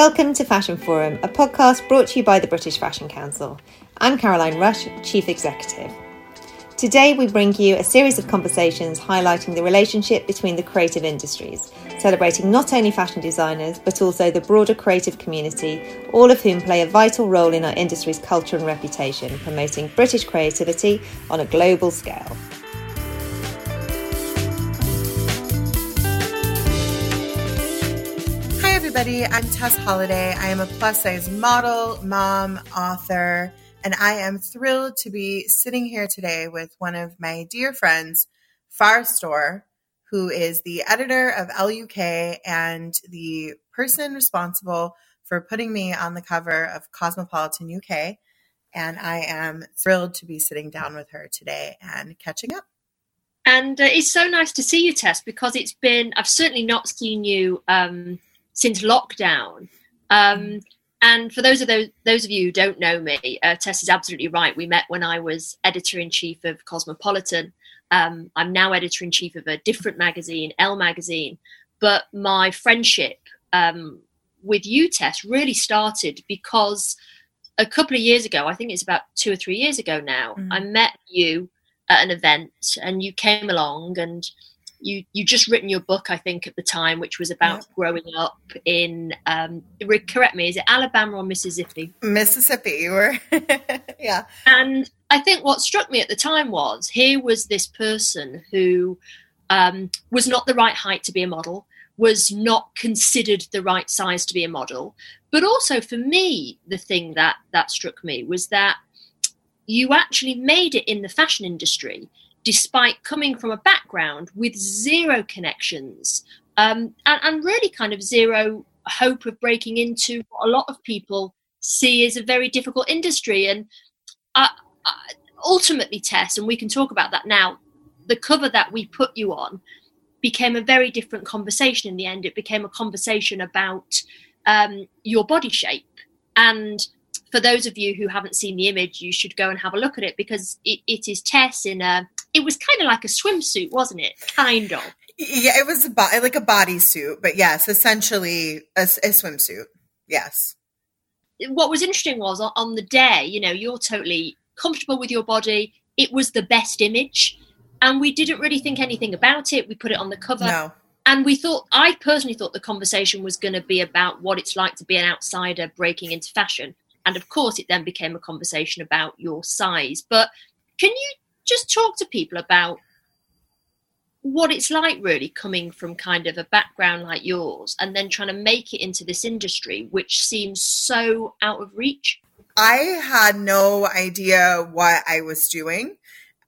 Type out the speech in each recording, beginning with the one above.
Welcome to Fashion Forum, a podcast brought to you by the British Fashion Council. I'm Caroline Rush, Chief Executive. Today, we bring you a series of conversations highlighting the relationship between the creative industries, celebrating not only fashion designers, but also the broader creative community, all of whom play a vital role in our industry's culture and reputation, promoting British creativity on a global scale. Everybody. I'm Tess Holliday. I am a plus size model, mom, author and I am thrilled to be sitting here today with one of my dear friends, Farrah Storr, who is the editor of Elle UK and the person responsible for putting me on the cover of Cosmopolitan UK. And I am thrilled to be sitting down with her today and catching up. And uh, it's so nice to see you, Tess, because it's been, I've certainly not seen you um, since lockdown. Um, and for those of those those of you who don't know me, uh, Tess is absolutely right. We met when I was editor in chief of Cosmopolitan. Um, I'm now editor in chief of a different magazine, Elle Magazine. But my friendship um, with you, Tess, really started because a couple of years ago, I think it's about two or three years ago now, mm-hmm. I met you at an event and you came along and you you just written your book, I think, at the time, which was about growing up in. Um, correct me, is it Alabama or Mississippi? Mississippi, you were, yeah. And I think what struck me at the time was here was this person who um, was not the right height to be a model, was not considered the right size to be a model, but also for me, the thing that that struck me was that you actually made it in the fashion industry despite coming from a background with zero connections um, and, and, really kind of zero hope of breaking into what a lot of people see as a very difficult industry. And uh, uh, ultimately, Tess, and we can talk about that now, the cover that we put you on became a very different conversation in the end. It became a conversation about um, your body shape. And for those of you who haven't seen the image, you should go and have a look at it because it, it is Tess in a it was kind of like a swimsuit, wasn't it? Kind of. Yeah, it was a bo- like a bodysuit, but yes, essentially a, a, swimsuit. Yes. What was interesting was on the day, you know, you're totally comfortable with your body. It was the best image, and we didn't really think anything about it. We put it on the cover. No. And we thought, I personally thought the conversation was going to be about what it's like to be an outsider breaking into fashion. And of course, it then became a conversation about your size. But can you just talk to people about what it's like really coming from kind of a background like yours and then trying to make it into this industry which seems so out of reach? I had no idea what i was doing.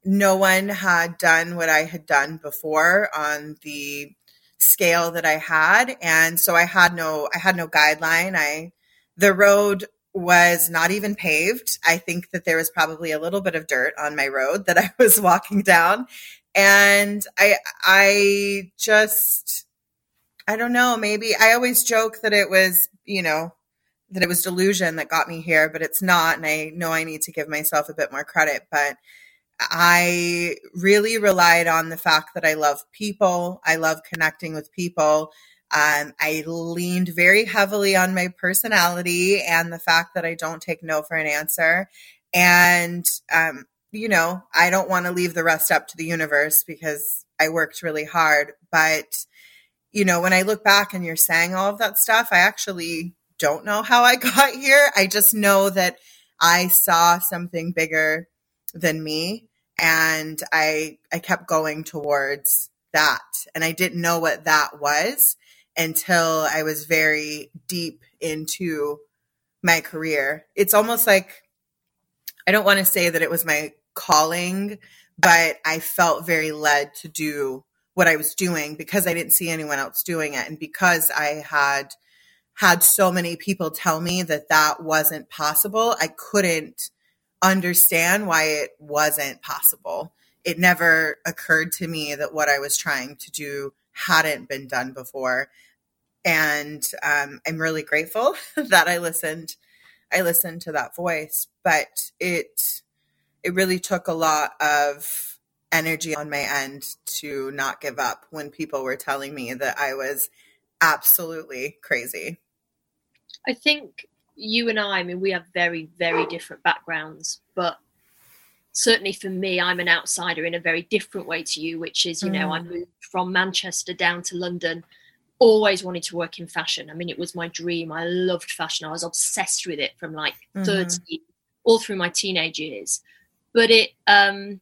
No one had done what i had done before on the scale that i had. And so i had no i had no guideline. I the road was not even paved. I think that there was probably a little bit of dirt on my road that I was walking down. And I I just I don't know, maybe I always joke that it was, you know, that it was delusion that got me here, but it's not and I know I need to give myself a bit more credit, but I really relied on the fact that I love people. I love connecting with people. Um, I leaned very heavily on my personality and the fact that I don't take no for an answer. And, um, you know, I don't want to leave the rest up to the universe because I worked really hard. But, you know, when I look back and you're saying all of that stuff, I actually don't know how I got here. I just know that I saw something bigger than me and I I kept going towards that and I didn't know what that was until I was very deep into my career. It's almost like I don't want to say that it was my calling, but I felt very led to do what I was doing because I didn't see anyone else doing it and because I had had so many people tell me that that wasn't possible, I couldn't understand why it wasn't possible. It never occurred to me that what I was trying to do hadn't been done before. And um, I'm really grateful that I listened. I listened to that voice, but it it really took a lot of energy on my end to not give up when people were telling me that I was absolutely crazy. I think you and I, I mean, we have very, very different backgrounds, but certainly for me, I'm an outsider in a very different way to you, which is, you mm. know, I mm. moved from Manchester down to London, always wanted to work in fashion. I mean, it was my dream. I loved fashion. I was obsessed with it from like mm-hmm. 30 all through my teenage years. But it, um,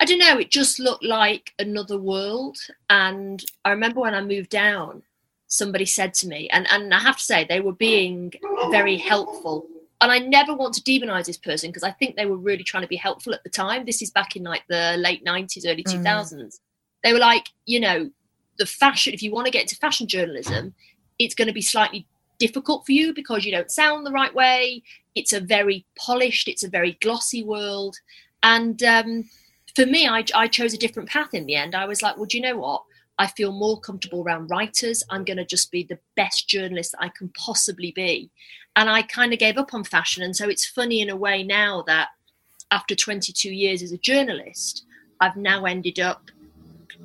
I don't know, it just looked like another world. And I remember when I moved down, somebody said to me, and, and I have to say, they were being very helpful. And I never want to demonize this person because I think they were really trying to be helpful at the time. This is back in like the late 90s, early 2000s. Mm. They were like, you know, the fashion, if you want to get into fashion journalism, it's going to be slightly difficult for you because you don't sound the right way. It's a very polished, it's a very glossy world. And um, for me, I, I chose a different path in the end. I was like, well, do you know what? I feel more comfortable around writers. I'm going to just be the best journalist that I can possibly be. And I kind of gave up on fashion. And so it's funny in a way now that after 22 years as a journalist, I've now ended up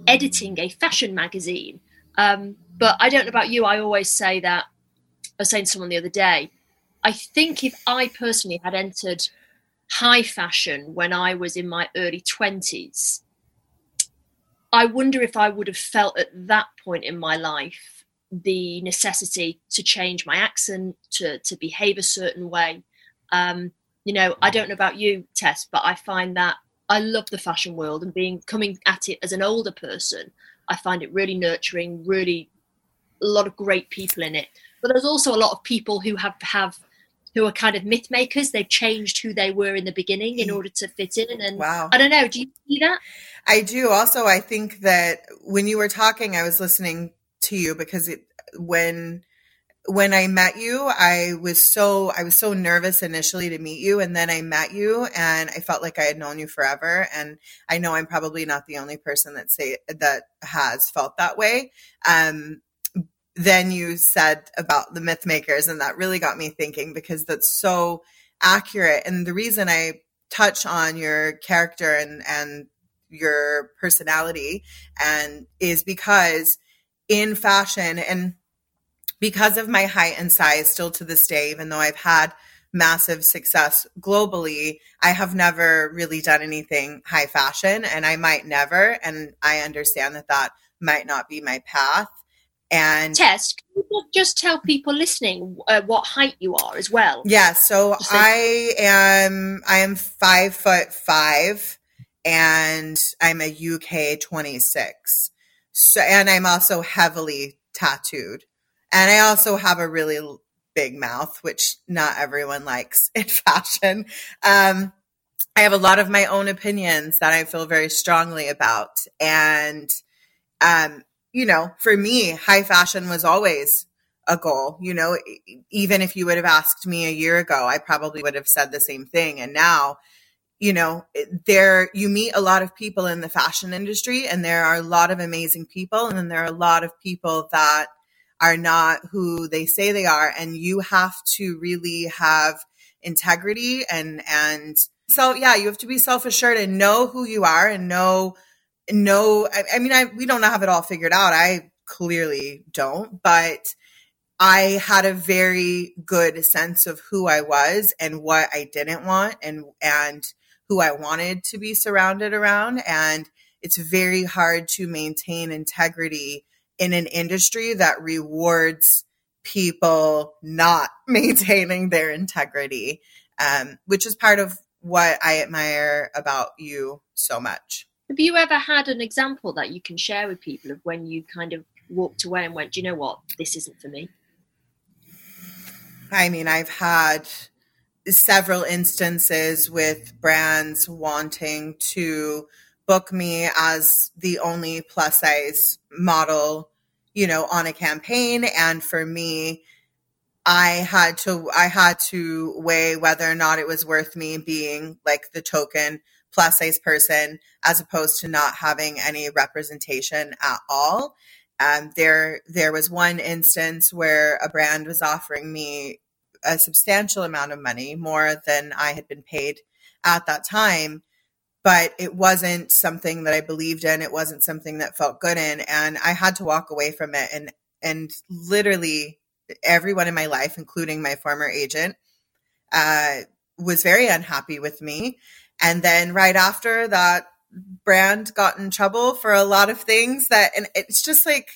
editing a fashion magazine. Um, but I don't know about you. I always say that, I was saying to someone the other day, I think if I personally had entered high fashion when I was in my early 20s, I wonder if I would have felt at that point in my life the necessity to change my accent, to, to behave a certain way. Um, you know, I don't know about you, Tess, but I find that I love the fashion world and being coming at it as an older person, I find it really nurturing, really a lot of great people in it. But there's also a lot of people who have have who are kind of myth makers. They've changed who they were in the beginning in mm. order to fit in. And wow. I don't know, do you see that? I do. Also, I think that when you were talking, I was listening to you because it, when when I met you, I was so I was so nervous initially to meet you, and then I met you, and I felt like I had known you forever. And I know I'm probably not the only person that say that has felt that way. Um, then you said about the myth makers, and that really got me thinking because that's so accurate. And the reason I touch on your character and and your personality and is because in fashion and because of my height and size still to this day even though I've had massive success globally I have never really done anything high fashion and I might never and I understand that that might not be my path and Tess, can you just tell people listening uh, what height you are as well? Yeah, so I am I am five foot five, and I'm a UK twenty six. So, and I'm also heavily tattooed, and I also have a really big mouth, which not everyone likes in fashion. Um, I have a lot of my own opinions that I feel very strongly about, and um, you know, for me, high fashion was always a goal. You know, even if you would have asked me a year ago, I probably would have said the same thing. And now, you know, there you meet a lot of people in the fashion industry, and there are a lot of amazing people, and then there are a lot of people that are not who they say they are, and you have to really have integrity and and so yeah, you have to be self assured and know who you are and know know I, I mean I we don't have it all figured out. I clearly don't, but I had a very good sense of who I was and what I didn't want and and who I wanted to be surrounded around and it's very hard to maintain integrity in an industry that rewards people not maintaining their integrity um, which is part of what I admire about you so much. Have you ever had an example that you can share with people of when you kind of walked away and went, do you know what, this isn't for me? I mean, I've had several instances with brands wanting to book me as the only plus size model, you know, on a campaign. And for me, I had to I had to weigh whether or not it was worth me being like the token plus size person as opposed to not having any representation at all. Um, there, there was one instance where a brand was offering me a substantial amount of money, more than I had been paid at that time. But it wasn't something that I believed in. It wasn't something that felt good in, and I had to walk away from it. And and literally everyone in my life, including my former agent, uh, was very unhappy with me. And then right after that brand got in trouble for a lot of things that, and it's just like,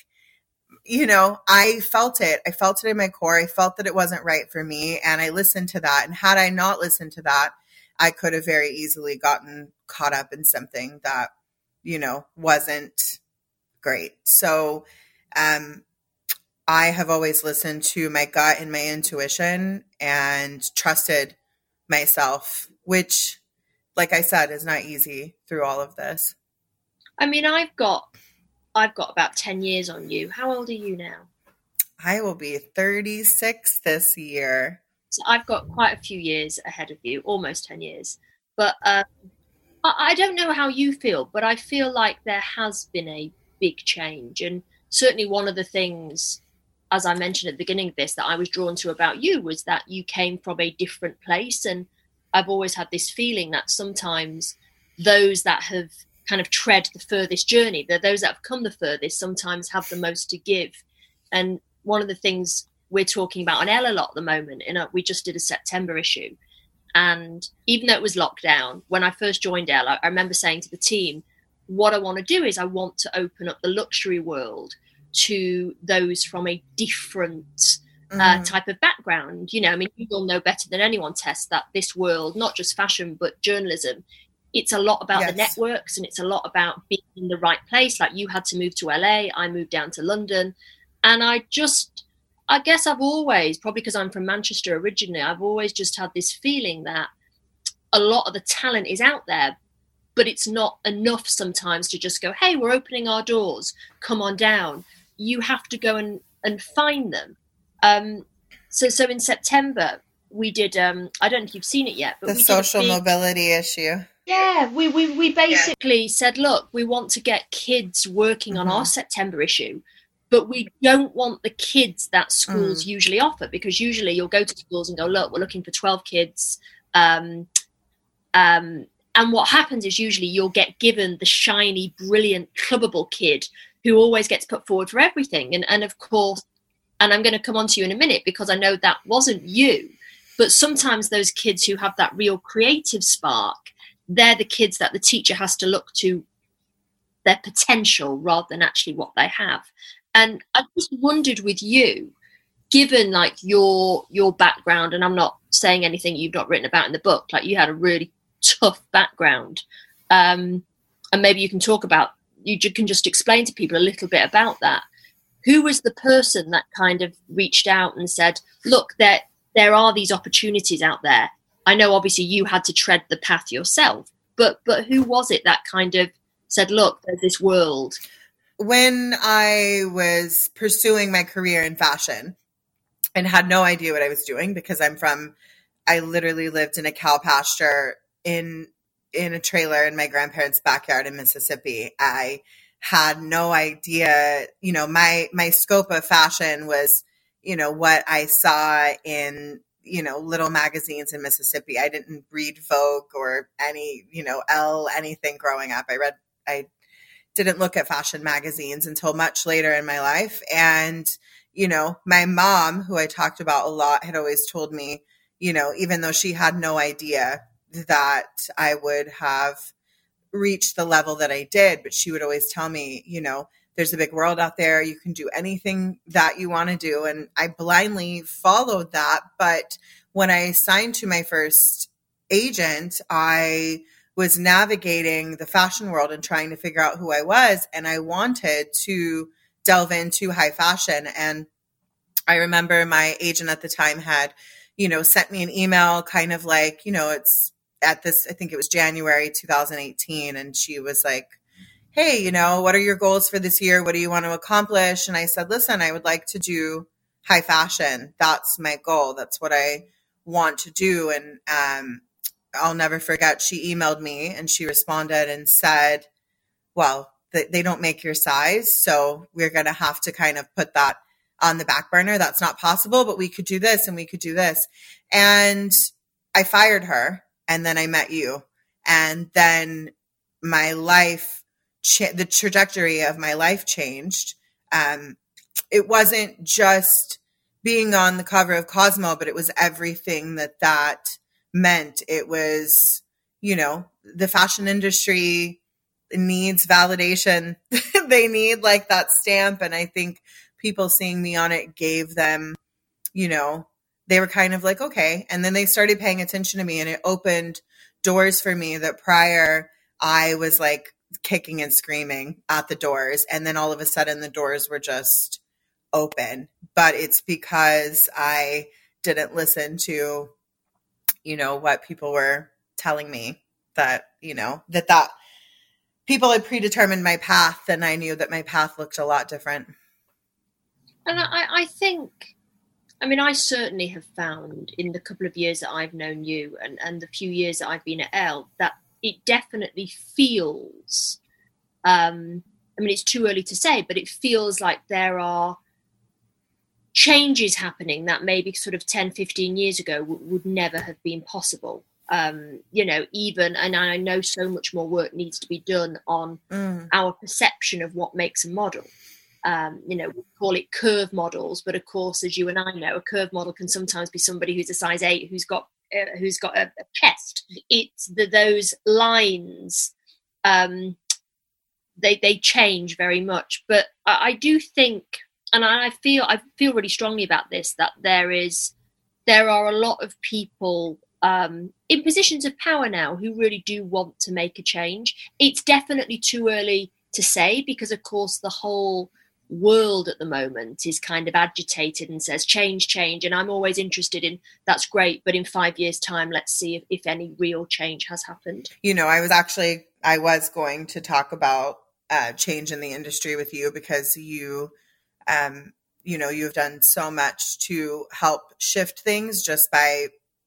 you know, I felt it. I felt it in my core. I felt that it wasn't right for me. And I listened to that. And had I not listened to that, I could have very easily gotten caught up in something that, you know, wasn't great. So, um, I have always listened to my gut and my intuition and trusted myself, which, like I said, is not easy through all of this. I mean, I've got I've got about 10 years on you. How old are you now? I will be 36 this year. So I've got quite a few years ahead of you, almost 10 years. But um, I, don't know how you feel, but I feel like there has been a big change. And certainly one of the things, as I mentioned at the beginning of this, that I was drawn to about you was that you came from a different place. And I've always had this feeling that sometimes those that have kind of tread the furthest journey. That those that have come the furthest sometimes have the most to give. And one of the things we're talking about on Elle a lot at the moment, and uh, we just did a September issue. And even though it was lockdown, when I first joined Elle, I remember saying to the team, what I want to do is I want to open up the luxury world to those from a different uh, mm. type of background. You know, I mean, you will know better than anyone, Tess, that this world, not just fashion, but journalism, it's a lot about yes. the networks and it's a lot about being in the right place. Like you had to move to LA, I moved down to London. And I just, I guess I've always, probably because I'm from Manchester originally, I've always just had this feeling that a lot of the talent is out there, but it's not enough sometimes to just go, hey, we're opening our doors, come on down. You have to go and, and find them. Um, so, so in September, we did, um, I don't know if you've seen it yet, but the social big, mobility issue yeah, we, we, we basically yeah. said, look, we want to get kids working mm-hmm. on our. September issue, but we don't want the kids that schools mm. usually offer because usually you'll go to schools and go, look, we're looking for 12 kids. Um, um, and what happens is usually you'll get given the shiny, brilliant, clubbable kid who always gets put forward for everything. And, and of course, and I'm going to come on to you in a minute because I know that wasn't you. But sometimes those kids who have that real creative spark they're the kids that the teacher has to look to their potential rather than actually what they have. And I just wondered with you, given like your your background, and I'm not saying anything you've not written about in the book, like you had a really tough background, um, and maybe you can talk about you can just explain to people a little bit about that. Who was the person that kind of reached out and said, "Look, there there are these opportunities out there. I know obviously you had to tread the path yourself, but but who was it that kind of said, "Look, there's this world"? When I was pursuing my career in fashion and had no idea what I was doing because I'm from I literally lived in a cow pasture in in a trailer in my grandparents' backyard in Mississippi. I had no idea, you know, my my scope of fashion was, you know, what I saw in you know, little magazines in Mississippi. I didn't read Vogue or any, you know, Elle, anything growing up. I read, I didn't look at fashion magazines until much later in my life. And, you know, my mom, who I talked about a lot, had always told me, you know, even though she had no idea that I would have reached the level that I did, but she would always tell me, you know, there's a big world out there. You can do anything that you want to do. And I blindly followed that. But when I signed to my first agent, I was navigating the fashion world and trying to figure out who I was. And I wanted to delve into high fashion. And I remember my agent at the time had, you know, sent me an email kind of like, you know, it's at this, I think it was January 2018. And she was like, hey, you know, what are your goals for this year? What do you want to accomplish? And I said, listen, I would like to do high fashion. That's my goal. That's what I want to do. And um, I'll never forget, she emailed me and she responded and said, well, they don't make your size. So we're going to have to kind of put that on the back burner. That's not possible, but we could do this and we could do this. And I fired her and then I met you. And then my life cha- the trajectory of my life changed. Um, it wasn't just being on the cover of Cosmo, but it was everything that that meant. It was, you know, the fashion industry needs validation. they need like that stamp. And I think people seeing me on it gave them, you know, they were kind of like, okay. And then they started paying attention to me and it opened doors for me that prior I was like kicking and screaming at the doors. And then all of a sudden the doors were just open. But it's because I didn't listen to, you know, what people were telling me that, you know, that that people had predetermined my path and I knew that my path looked a lot different. And I, I think I mean, I certainly have found in the couple of years that I've known you and, and the few years that I've been at Elle that it definitely feels, um, I mean, it's too early to say, but it feels like there are changes happening that maybe sort of 10, 15 years ago w- would never have been possible. Um, you know, even, and I know so much more work needs to be done on mm. our perception of what makes a model um, you know, we call it curve models, but of course, as you and I know, a curve model can sometimes be somebody who's a size eight who's got uh, who's got a, a, chest. It's the those lines. Um, they they change very much, but I, I do think, and I feel I feel really strongly about this that there is there are a lot of people um, in positions of power now who really do want to make a change. It's definitely too early to say because, of course, the whole world at the moment is kind of agitated and says change change and i'm always interested in that's great but in five years time let's see if, if any real change has happened you know i was actually i was going to talk about uh, change in the industry with you because you um you know you've done so much to help shift things just by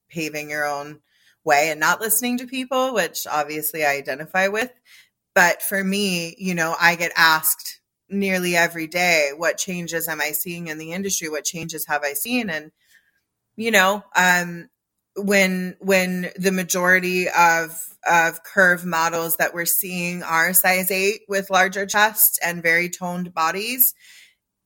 paving your own way and not listening to people which obviously i identify with. But for me you know i get asked nearly every day what changes am i seeing in the industry? What changes have i seen? And you know um when when the majority of of curve models that we're seeing are size 8 with larger chests and very toned bodies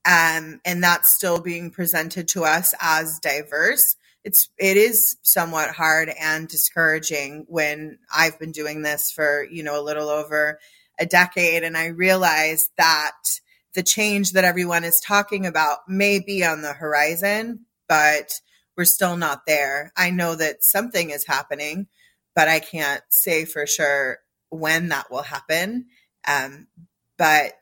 um and that's still being presented to us as diverse it's it is somewhat hard and discouraging when I've been doing this for, you know, a little over a decade. And I realize that the change that everyone is talking about may be on the horizon, but we're still not there. I know that something is happening, but I can't say for sure when that will happen. Um, but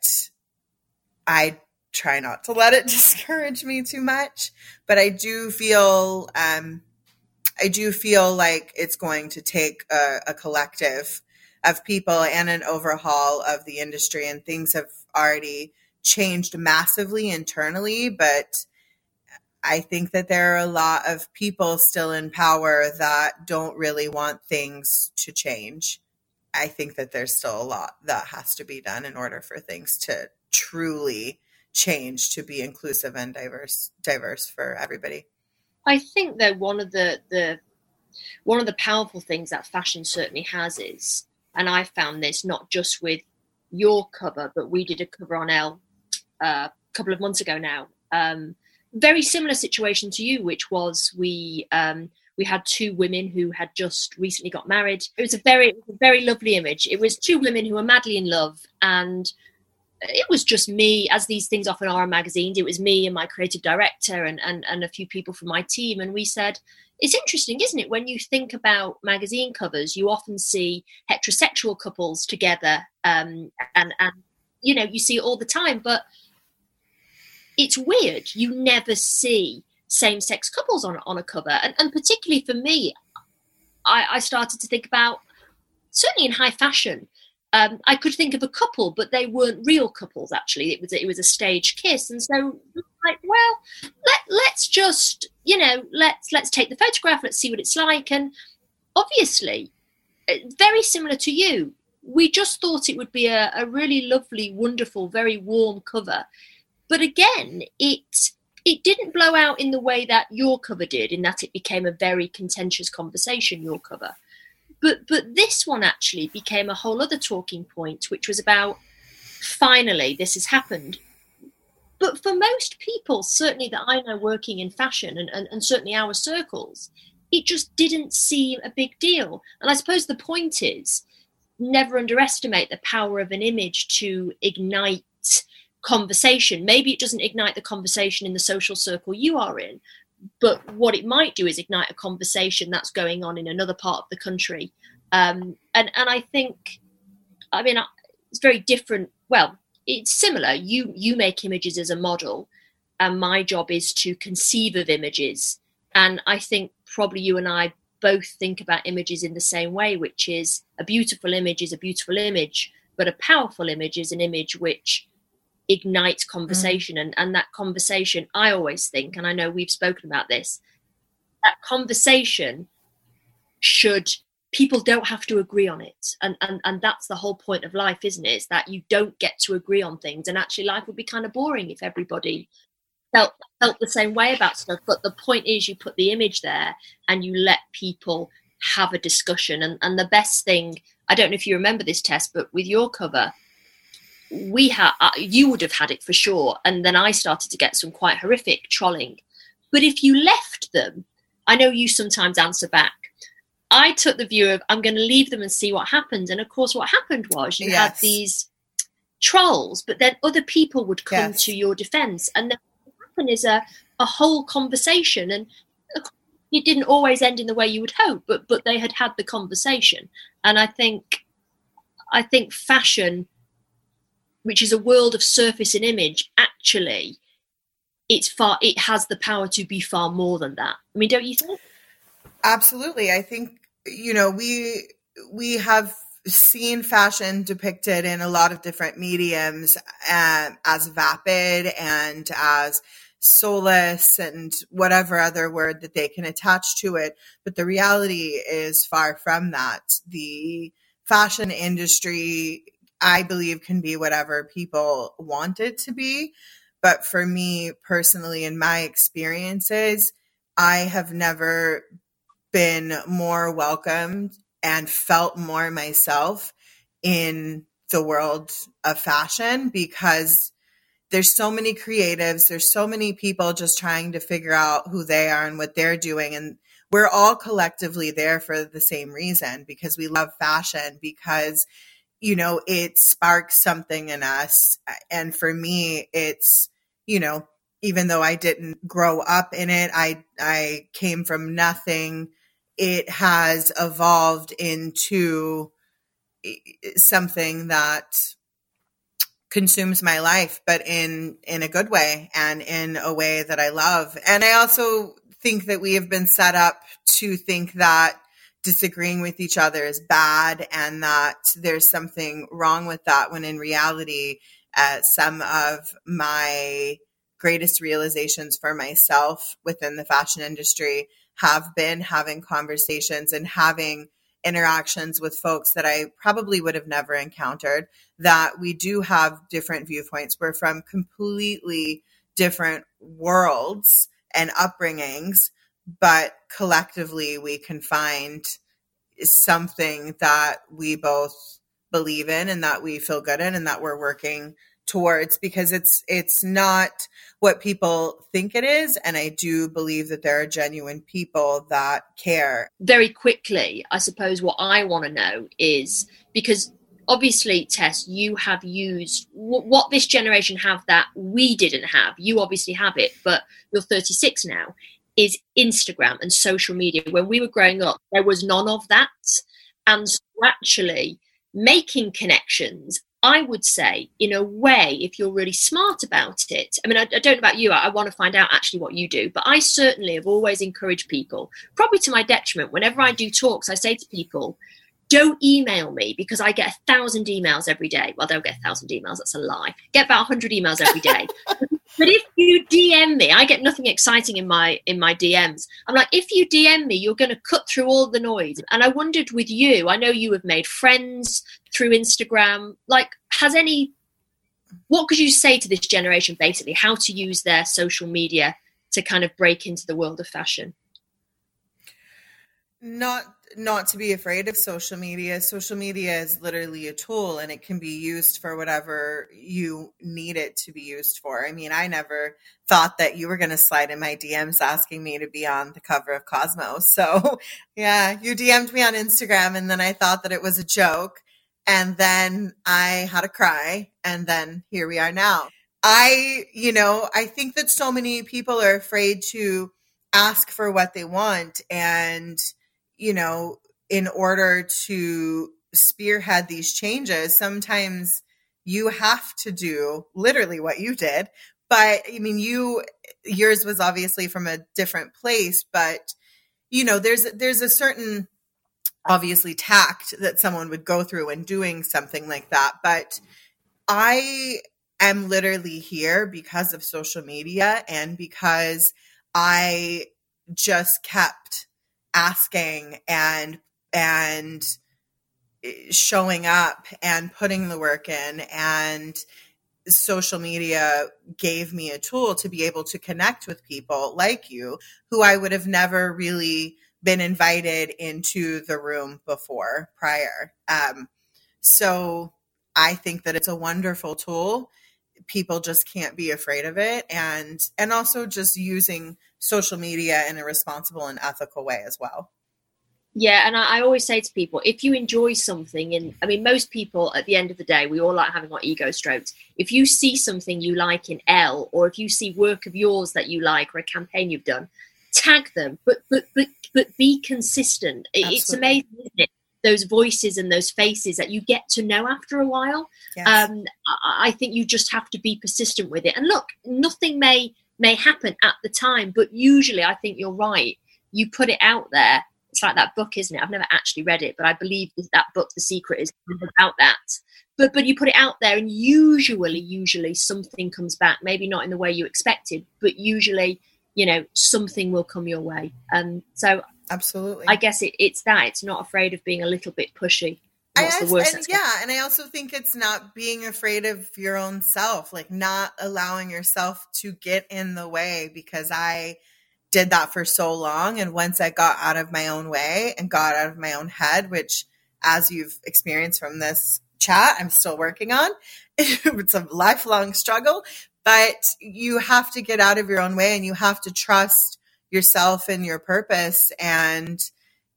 I try not to let it discourage me too much. But I do feel, um, I do feel like it's going to take a, a collective of people and an overhaul of the industry, and things have already changed massively internally, but I think that there are a lot of people still in power that don't really want things to change. I think that there's still a lot that has to be done in order for things to truly change to be inclusive and diverse diverse for everybody. I think that one of the the one of the powerful things that fashion certainly has is and I found this not just with your cover, but we did a cover on Elle uh, a couple of months ago now. Um, very similar situation to you, which was we um, we had two women who had just recently got married. It was a very very lovely image. It was two women who were madly in love, and it was just me, as these things often are in magazines. It was me and my creative director and and, and a few people from my team, and we said. It's interesting, isn't it? When you think about magazine covers, you often see heterosexual couples together, um, and and you know you see it all the time. But it's weird. You never see same sex couples on, on a cover. And, and particularly for me, I, I, started to think about, certainly in high fashion, um, I could think of a couple, but they weren't real couples. Actually, it was it was a stage kiss, and so like, well, let let's just you know let's let's take the photograph, let's see what it's like, and obviously, uh, very similar to you, we just thought it would be a, a really lovely, wonderful, very warm cover but again, it it didn't blow out in the way that your cover did, in that it became a very contentious conversation. Your cover, but but this one actually became a whole other talking point, which was about finally this has happened. But for most people, certainly that I know working in fashion and, and, and certainly our circles, it just didn't seem a big deal. And I suppose the point is never underestimate the power of an image to ignite conversation. Maybe it doesn't ignite the conversation in the social circle you are in, but what it might do is ignite a conversation that's going on in another part of the country. Um, and and I think, I mean, it's very different. Well, it's similar. You you make images as a model, and my job is to conceive of images. And I think probably you and I both think about images in the same way, which is a beautiful image is a beautiful image, but a powerful image is an image which ignites conversation. Mm. And, and that conversation, I always think, and I know we've spoken about this, that conversation should people don't have to agree on it and, and and that's the whole point of life isn't it is that you don't get to agree on things and actually life would be kind of boring if everybody felt felt the same way about stuff. But the point is, you put the image there and you let people have a discussion. And and the best thing, I don't know if you remember this Tess, but with your cover, we had uh, you would have had it for sure. And then I started to get some quite horrific trolling. But if you left them, I know you sometimes answer back. I took the view of I'm going to leave them and see what happens. And of course, what happened was you yes. had these trolls, but then other people would come yes. to your defense. And then happened is a, a whole conversation and it didn't always end in the way you would hope but but they had had the conversation and i think i think fashion which is a world of surface and image actually it's far it has the power to be far more than that i mean don't you think absolutely i think you know we we have seen fashion depicted in a lot of different mediums um, as vapid and as soulless and whatever other word that they can attach to it. But the reality is far from that. The fashion industry, I believe, can be whatever people want it to be. But for me personally, in my experiences, I have never been more welcomed and felt more myself in the world of fashion because there's so many creatives, there's so many people just trying to figure out who they are and what they're doing. And we're all collectively there for the same reason because we love fashion, because, you know, it sparks something in us. And for me, it's, you know, even though I didn't grow up in it, I, I came from nothing. It has evolved into something that consumes my life, but in in a good way and in a way that I love. And I also think that we have been set up to think that disagreeing with each other is bad and that there's something wrong with that when in reality uh, some of my greatest realizations for myself within the fashion industry have been having conversations and having interactions with folks that I probably would have never encountered, that we do have different viewpoints. We're from completely different worlds and upbringings, but collectively we can find something that we both believe in and that we feel good in and that we're working towards because it's it's not what people think it is. And i do believe that there are genuine people that care. Very quickly i suppose what i want to know is because obviously tess you have used w- what this generation have that we didn't have. You obviously have it but you're 36 now is instagram and social media when we were growing up there was none of that and so actually making connections I would say, in a way, if you're really smart about it, I mean, I, I don't know about you, I, I want to find out actually what you do, but I certainly have always encouraged people, probably to my detriment, whenever I do talks, I say to people, don't email me because I get a thousand emails every day. Well, don't get a thousand emails, that's a lie. Get about a hundred emails every day. but if you DM me, I get nothing exciting in my in my DMs. I'm like, if you DM me, you're gonna cut through all the noise. And I wondered with you, I know you have made friends through Instagram. Like, has any what could you say to this generation basically how to use their social media to kind of break into the world of fashion? Not not to be afraid of social media. Social media is literally a tool and it can be used for whatever you need it to be used for. I mean, I never thought that you were going to slide in my DMs asking me to be on the cover of Cosmos. So, yeah, you DM'd me on Instagram and then I thought that it was a joke. And then I had a cry. And then here we are now. I, you know, I think that so many people are afraid to ask for what they want. And, you know, in order to spearhead these changes, sometimes you have to do literally what you did. But I mean, you, yours was obviously from a different place, but you know, there's, there's a certain, obviously tact that someone would go through in doing something like that. But I am literally here because of social media and because I just kept asking and and eh, showing up and putting the work in and social media gave me a tool to be able to connect with people like you who I would have never really been invited into the room before prior. Um, so I think that it's a wonderful tool. People just can't be afraid of it, and and also just using social media in a responsible and ethical way as well. Yeah, and I, I, always say to people, if you enjoy something, and I mean, most people at the end of the day, we all like having our ego strokes. If you see something you like in Elle or if you see work of yours that you like, or a campaign you've done, tag them, but but but but be consistent. Absolutely. It's amazing, it? Those voices and those faces that you get to know after a while. Yes. Um, I, I think you just have to be persistent with it. And look, nothing may may happen at the time, but usually I think you're right. You put it out there. It's like that book, isn't it? I've never actually read it, but I believe that book, The Secret, is about that. But but you put it out there, and usually, usually something comes back. Maybe not in the way you expected, but usually, you know, something will come your way. And so, absolutely, I guess it, it's that. It's not afraid of being a little bit pushy What's the worst and yeah, and I also think it's not being afraid of your own self, like not allowing yourself to get in the way because I did that for so long. And once I got out of my own way and got out of my own head, which as you've experienced from this chat, I'm still working on. it's a lifelong struggle, but you have to get out of your own way and you have to trust yourself and your purpose and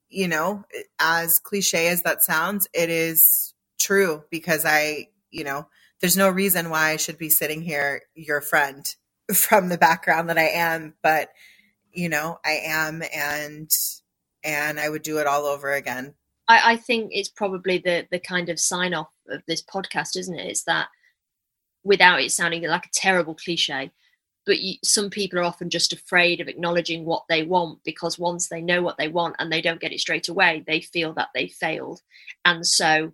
you know, as cliche as that sounds, it is true because I, you know, there's no reason why I should be sitting here, your friend, from the background that I am, but you know, I am and and I would do it all over again. I, I think it's probably the the kind of sign off of this podcast, isn't it? It's that without it sounding like a terrible cliche, but you, some people are often just afraid of acknowledging what they want because once they know what they want and they don't get it straight away they feel that they failed. And so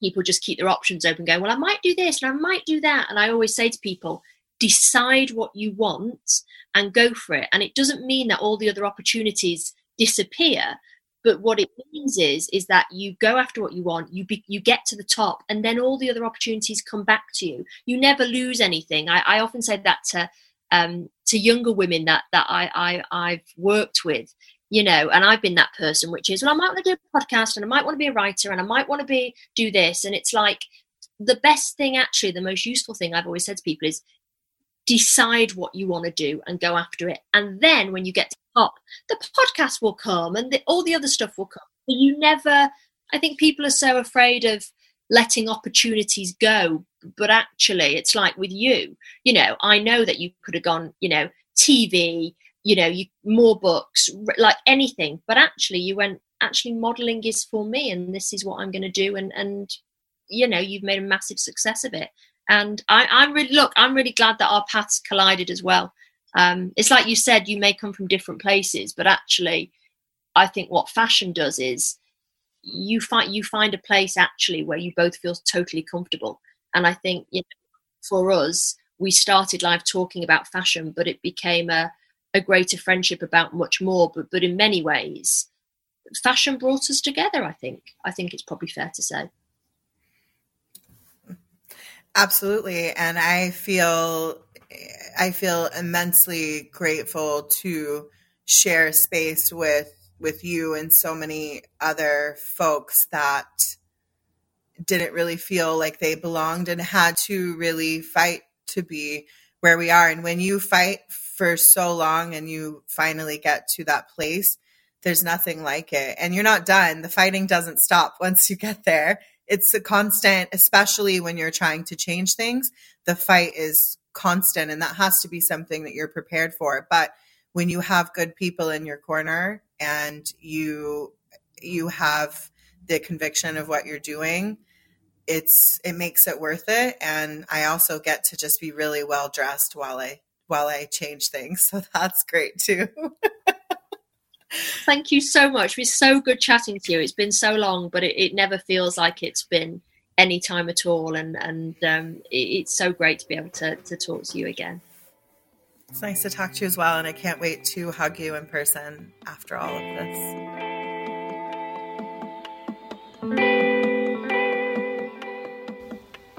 people just keep their options open going well i might do this and i might do that. And i always say to people decide what you want and go for it. And it doesn't mean that all the other opportunities disappear but what it means is is that you go after what you want you be, you get to the top and then all the other opportunities come back to you. You never lose anything. I, I often say that to um, to younger women that that I, I I've worked with, you know, and I've been that person, which is, well, I might want to do a podcast, and I might want to be a writer, and I might want to be do this, and it's like the best thing, actually, the most useful thing I've always said to people is decide what you want to do and go after it, and then when you get to the top, the podcast will come, and the, all the other stuff will come. But you never. I think people are so afraid of letting opportunities go. But actually it's like with you you know i know that you could have gone you know tv you know you more books like anything. But actually you went actually modeling is for me and this is what i'm going to do and and you know you've made a massive success of it. And I, i'm really look i'm really glad that our paths collided as well. Um, it's like you said you may come from different places but actually i think what fashion does is you find you find a place actually where you both feel totally comfortable. And i think you know, for us we started life talking about fashion but it became a, a greater friendship about much more. But but in many ways fashion brought us together i think. I think it's probably fair to say. Absolutely. And i feel i feel immensely grateful to share space with with you and so many other folks that didn't really feel like they belonged and had to really fight to be where we are. And when you fight for so long and you finally get to that place, there's nothing like it. And you're not done. The fighting doesn't stop once you get there. It's a constant, especially when you're trying to change things. The fight is constant, and that has to be something that you're prepared for. But when you have good people in your corner and you you have the conviction of what you're doing, it's it makes it worth it. And I also get to just be really well dressed while I while I change things. So that's great too. Thank you so much. It's so good chatting to you. It's been so long, but it, it never feels like it's been any time at all. And and um, it, it's so great to be able to to talk to you again. It's nice to talk to you as well, and I can't wait to hug you in person after all of this.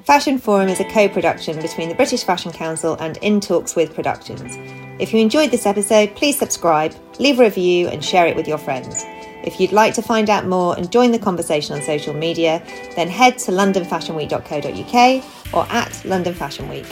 Fashion Forum is a co production between the British Fashion Council and In Talks With Productions. If you enjoyed this episode, please subscribe, leave a review, and share it with your friends. If you'd like to find out more and join the conversation on social media, then head to londonfashionweek.co.uk or at London Fashion Week.